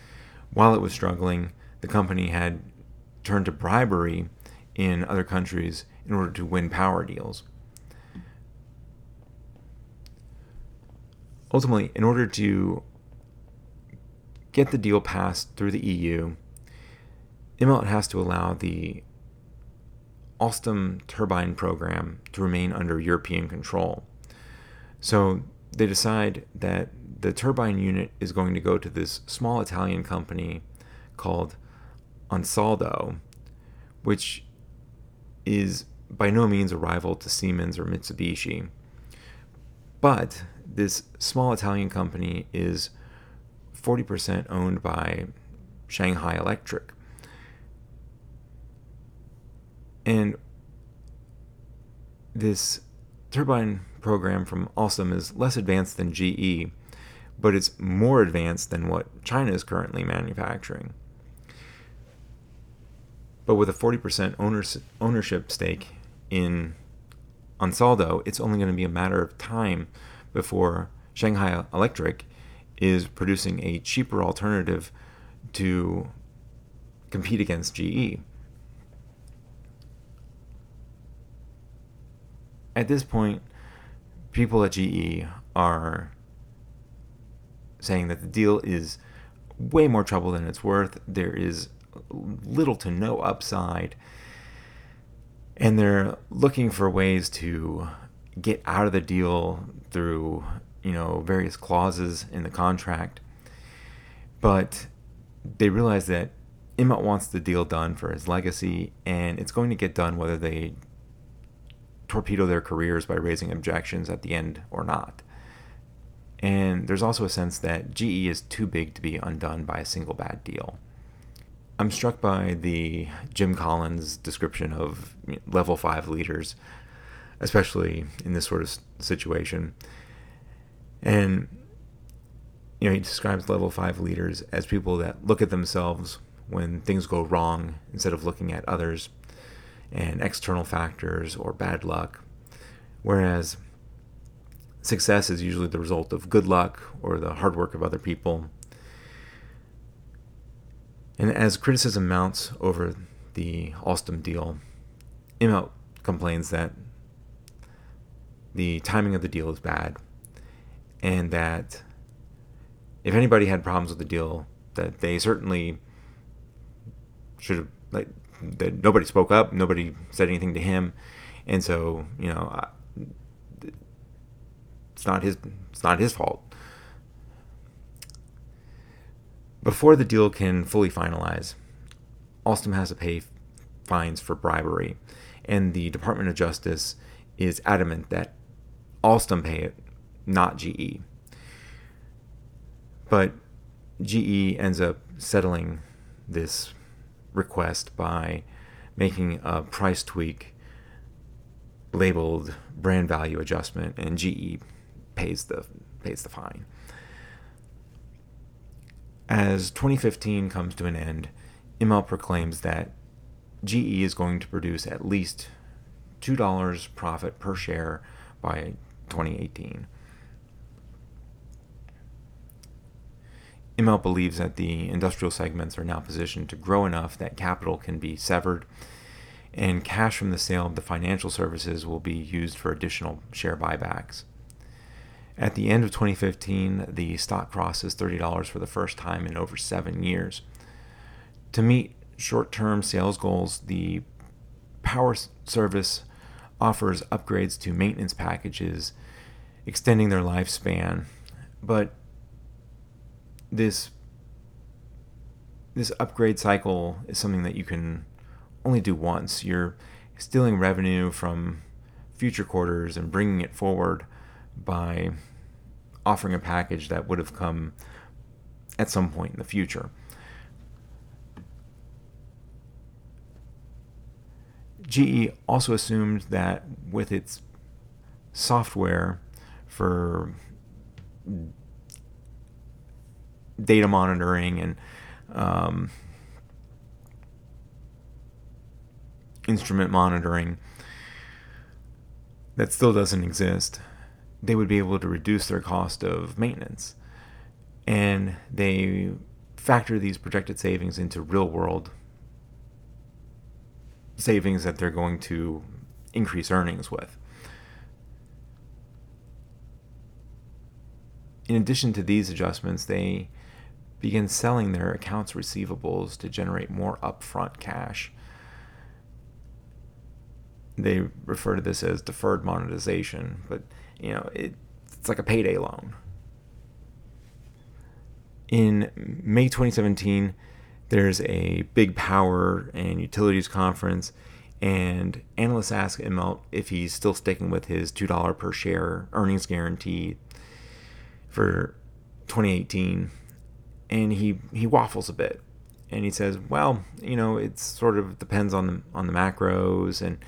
while it was struggling, the company had turned to bribery in other countries in order to win power deals. Ultimately, in order to get the deal passed through the EU, Immelt has to allow the Alstom turbine program to remain under European control. So they decide that the turbine unit is going to go to this small Italian company called Ansaldo, which is by no means a rival to Siemens or Mitsubishi. But this small Italian company is 40% owned by Shanghai Electric, And this turbine program from Alstom is less advanced than GE, but it's more advanced than what China is currently manufacturing. But with a 40% ownership stake in Ansaldo, it's only going to be a matter of time before Shanghai Electric is producing a cheaper alternative to compete against GE. at this point, people at GE are saying that the deal is way more trouble than it's worth. There is little to no upside. And they're looking for ways to get out of the deal through, you know, various clauses in the contract. But they realize that Immelt wants the deal done for his legacy, and it's going to get done whether they torpedo their careers by raising objections at the end or not. And there's also a sense that GE is too big to be undone by a single bad deal. I'm struck by the Jim Collins description of level five leaders, especially in this sort of situation. And you know, he describes level five leaders as people that look at themselves when things go wrong instead of looking at others and external factors or bad luck. Whereas success is usually the result of good luck or the hard work of other people. And as criticism mounts over the Alstom deal, Immelt complains that the timing of the deal is bad and that if anybody had problems with the deal, that they certainly should have like that nobody spoke up, nobody said anything to him, and so you know, it's not his it's not his fault. Before the deal can fully finalize, Alstom has to pay fines for bribery, and the Department of Justice is adamant that Alstom pay it, not GE. But GE ends up settling this request by making a price tweak labeled brand value adjustment, and GE pays the pays the fine. As 2015 comes to an end, Immelt proclaims that GE is going to produce at least $2 profit per share by 2018. Immelt believes that the industrial segments are now positioned to grow enough that capital can be severed and cash from the sale of the financial services will be used for additional share buybacks. At the end of 2015, the stock crosses $30 for the first time in over seven years. To meet short term sales goals, the Power Service offers upgrades to maintenance packages, extending their lifespan. But this this upgrade cycle is something that you can only do once. You're stealing revenue from future quarters and bringing it forward by offering a package that would have come at some point in the future. GE also assumed that with its software for data monitoring and um, instrument monitoring that still doesn't exist, they would be able to reduce their cost of maintenance. And they factor these projected savings into real world savings that they're going to increase earnings with. In addition to these adjustments, they begin selling their accounts receivables to generate more upfront cash. They refer to this as deferred monetization, but you know, it, it's like a payday loan. In May 2017, there's a big power and utilities conference, and analysts ask Immelt if he's still sticking with his $2 per share earnings guarantee for 2018. And he, he waffles a bit. And he says, well, you know, it sort of depends on the, on the macros and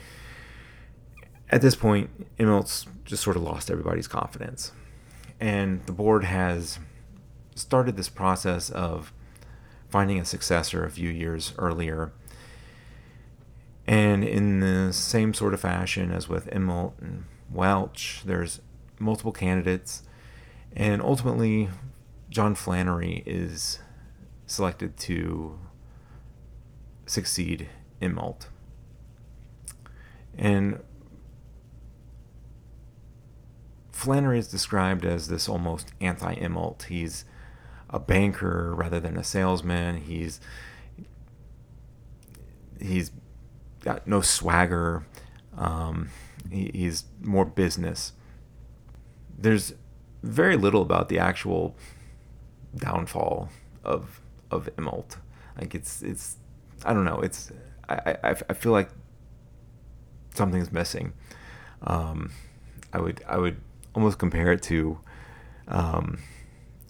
at this point, Immelt's just sort of lost everybody's confidence. And the board has started this process of finding a successor a few years earlier. And in the same sort of fashion as with Immelt and Welch, there's multiple candidates. And ultimately, John Flannery is selected to succeed Immelt. And Flannery is described as this almost anti Immelt. He's a banker rather than a salesman. He's he's got no swagger. Um, he, he's more business. There's very little about the actual downfall of of Immelt. Like it's it's I don't know. It's I I, I feel like something's missing. Um, I would I would almost compare it to um,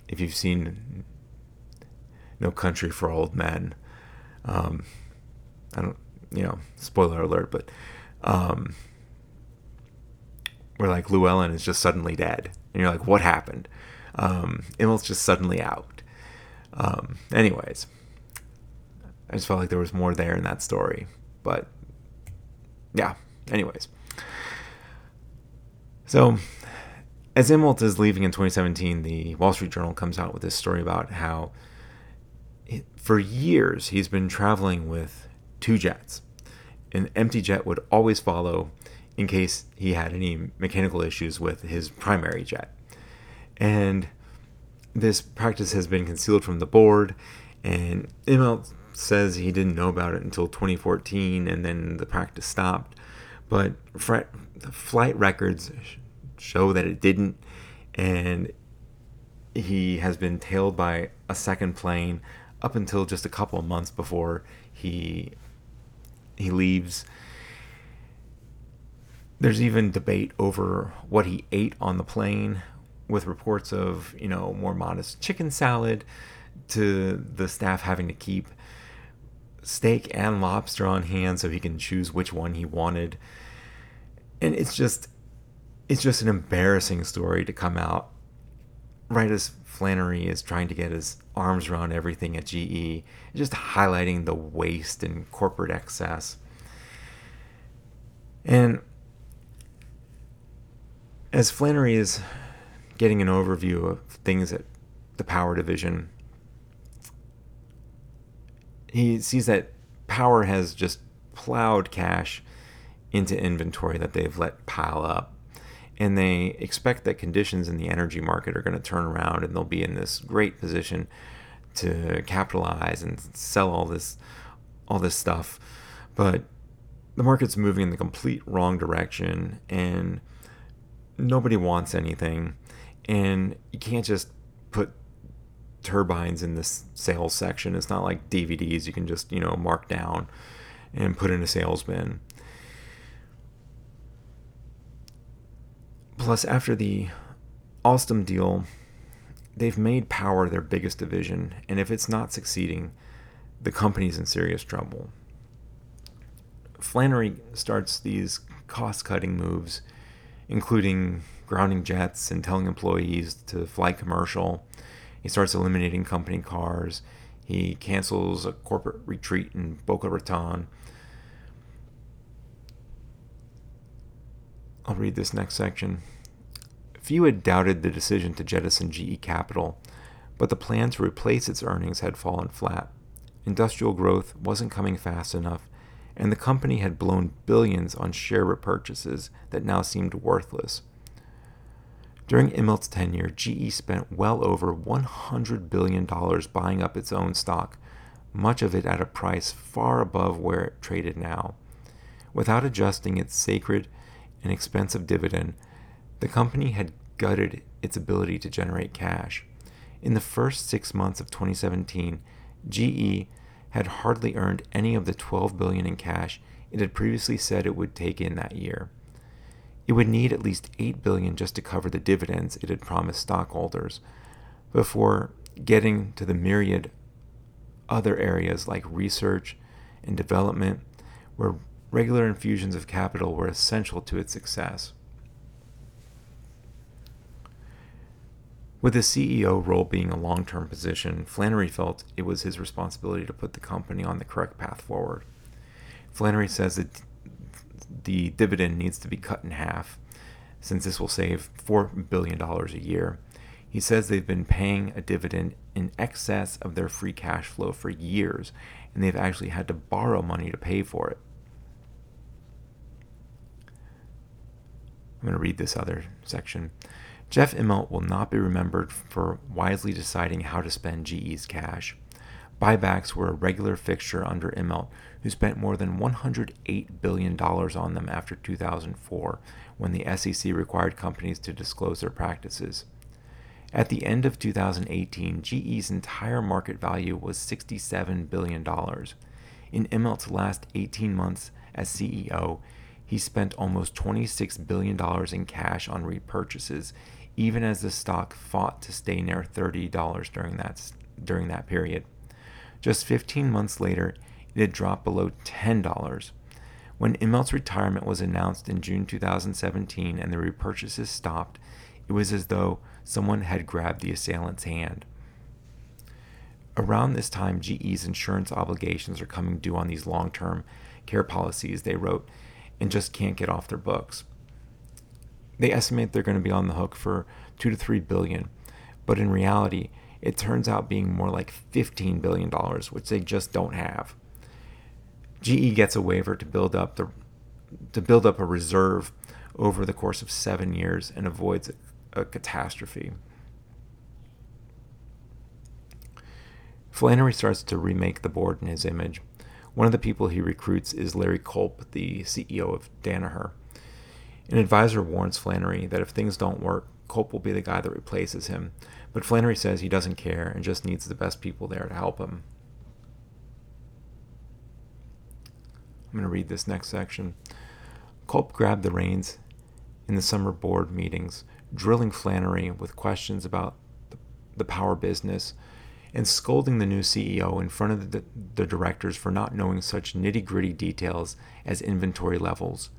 if you've seen No Country for Old Men. Um, I don't, you know, spoiler alert, but um, where like Llewellyn is just suddenly dead, and you're like, what happened? Um, Immelt's just suddenly out. Um, anyways, I just felt like there was more there in that story, but yeah. Anyways, so as Immelt is leaving in 2017, the Wall Street Journal comes out with this story about how it, for years he's been traveling with two jets. An empty jet would always follow in case he had any mechanical issues with his primary jet. And this practice has been concealed from the board, and Immelt says he didn't know about it until 2014, and then the practice stopped. But the flight records show that it didn't. And he has been tailed by a second plane up until just a couple of months before he he leaves. There's even debate over what he ate on the plane, with reports of you know more modest chicken salad, to the staff having to keep steak and lobster on hand so he can choose which one he wanted. And it's just it's just an embarrassing story to come out right as Flannery is trying to get his arms around everything at GE, just highlighting the waste and corporate excess. And as Flannery is getting an overview of things at the power division, he sees that power has just plowed cash into inventory that they've let pile up. And they expect that conditions in the energy market are going to turn around and they'll be in this great position to capitalize and sell all this all this stuff. But the market's moving in the complete wrong direction and nobody wants anything and you can't just put turbines in this sales section. It's not like DVDs you can just you know mark down and put in a sales bin Plus, after the Alstom deal, they've made power their biggest division, and if it's not succeeding, the company's in serious trouble. Flannery starts these cost cutting moves, including grounding jets and telling employees to fly commercial. He starts eliminating company cars. He cancels a corporate retreat in Boca Raton. I'll read this next section. Few had doubted the decision to jettison GE Capital, but the plan to replace its earnings had fallen flat. Industrial growth wasn't coming fast enough, and the company had blown billions on share repurchases that now seemed worthless. During Immelt's tenure, GE spent well over $100 billion buying up its own stock, much of it at a price far above where it traded now. Without adjusting its sacred and expensive dividend, the company had gutted its ability to generate cash. In the first six months of 2017, GE had hardly earned any of the 12 billion in cash it had previously said it would take in that year. It would need at least 8 billion just to cover the dividends it had promised stockholders before getting to the myriad other areas like research and development where regular infusions of capital were essential to its success. With the CEO role being a long term position, Flannery felt it was his responsibility to put the company on the correct path forward. Flannery says that the dividend needs to be cut in half, since this will save $4 billion a year. He says they've been paying a dividend in excess of their free cash flow for years, and they've actually had to borrow money to pay for it. I'm going to read this other section. Jeff Immelt will not be remembered for wisely deciding how to spend GE's cash. Buybacks were a regular fixture under Immelt, who spent more than $108 billion on them after 2004, when the SEC required companies to disclose their practices. At the end of 2018, GE's entire market value was $67 billion. In Immelt's last 18 months as CEO, he spent almost $26 billion in cash on repurchases, even as the stock fought to stay near $30 during that, during that period. Just 15 months later, it had dropped below $10. When Immelt's retirement was announced in June 2017 and the repurchases stopped, it was as though someone had grabbed the assailant's hand. Around this time, GE's insurance obligations are coming due on these long term care policies, they wrote and just can't get off their books. They estimate they're going to be on the hook for 2 to 3 billion, but in reality, it turns out being more like 15 billion dollars, which they just don't have. GE gets a waiver to build up the to build up a reserve over the course of 7 years and avoids a, a catastrophe. Flannery starts to remake the board in his image. One of the people he recruits is Larry Culp, the CEO of Danaher. An advisor warns Flannery that if things don't work, Culp will be the guy that replaces him, but Flannery says he doesn't care and just needs the best people there to help him. I'm going to read this next section. Culp grabbed the reins in the summer board meetings, drilling Flannery with questions about the power business and scolding the new CEO in front of the, the directors for not knowing such nitty gritty details as inventory levels.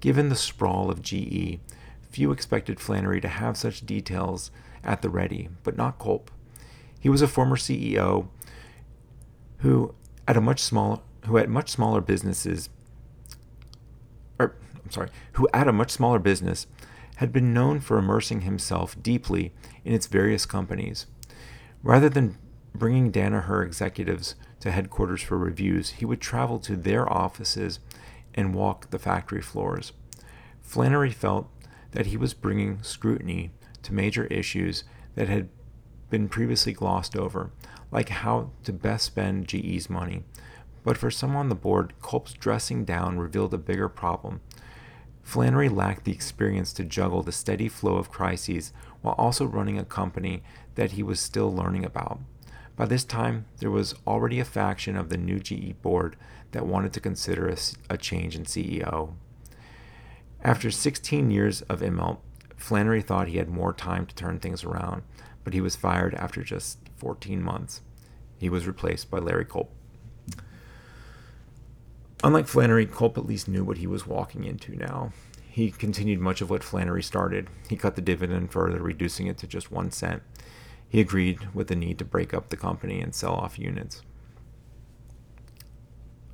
Given the sprawl of GE, few expected Flannery to have such details at the ready, but not Culp. He was a former CEO who, at a much smaller, who at much smaller businesses, or I'm sorry, who at a much smaller business had been known for immersing himself deeply in its various companies. Rather than bringing Danaher executives to headquarters for reviews, he would travel to their offices and walk the factory floors. Flannery felt that he was bringing scrutiny to major issues that had been previously glossed over, like how to best spend GE's money. But for some on the board, Culp's dressing down revealed a bigger problem. Flannery lacked the experience to juggle the steady flow of crises while also running a company that he was still learning about. By this time, there was already a faction of the new GE board that wanted to consider a, a change in CEO. After 16 years of Immelt, Flannery thought he had more time to turn things around, but he was fired after just 14 months. He was replaced by Larry Culp. Unlike Flannery, Culp at least knew what he was walking into now. He continued much of what Flannery started. He cut the dividend further, reducing it to just one cent. He agreed with the need to break up the company and sell off units.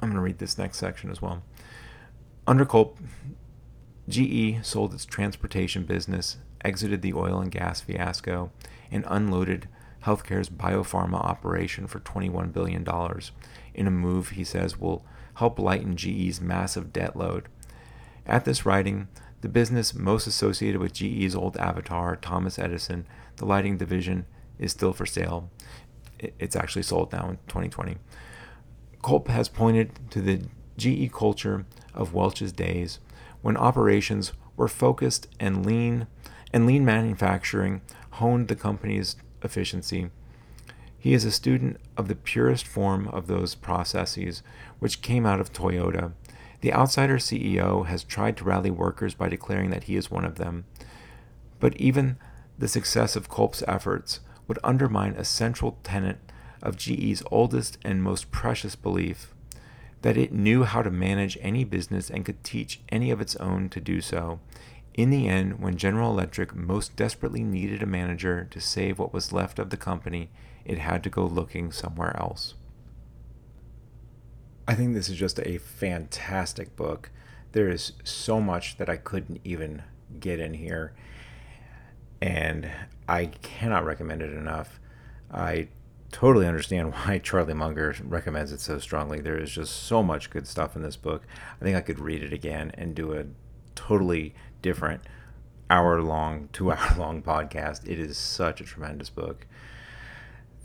I'm going to read this next section as well. Under Culp, GE sold its transportation business, exited the oil and gas fiasco, and unloaded healthcare's biopharma operation for $21 billion in a move he says will help lighten GE's massive debt load. At this writing, the business most associated with GE's old avatar, Thomas Edison, the lighting division, is still for sale. It's actually sold now in 2020. Culp has pointed to the GE culture of Welch's days when operations were focused and lean and lean manufacturing honed the company's efficiency. He is a student of the purest form of those processes which came out of Toyota. The outsider CEO has tried to rally workers by declaring that he is one of them. But even the success of Culp's efforts would undermine a central tenet of GE's oldest and most precious belief that it knew how to manage any business and could teach any of its own to do so. In the end, when General Electric most desperately needed a manager to save what was left of the company, it had to go looking somewhere else. I think this is just a fantastic book. There is so much that I couldn't even get in here and I cannot recommend it enough. I totally understand [LAUGHS] why Charlie Munger recommends it so strongly. There is just so much good stuff in this book. I think I could read it again and do a totally different hour long, two hour long [LAUGHS] podcast. It is such a tremendous book.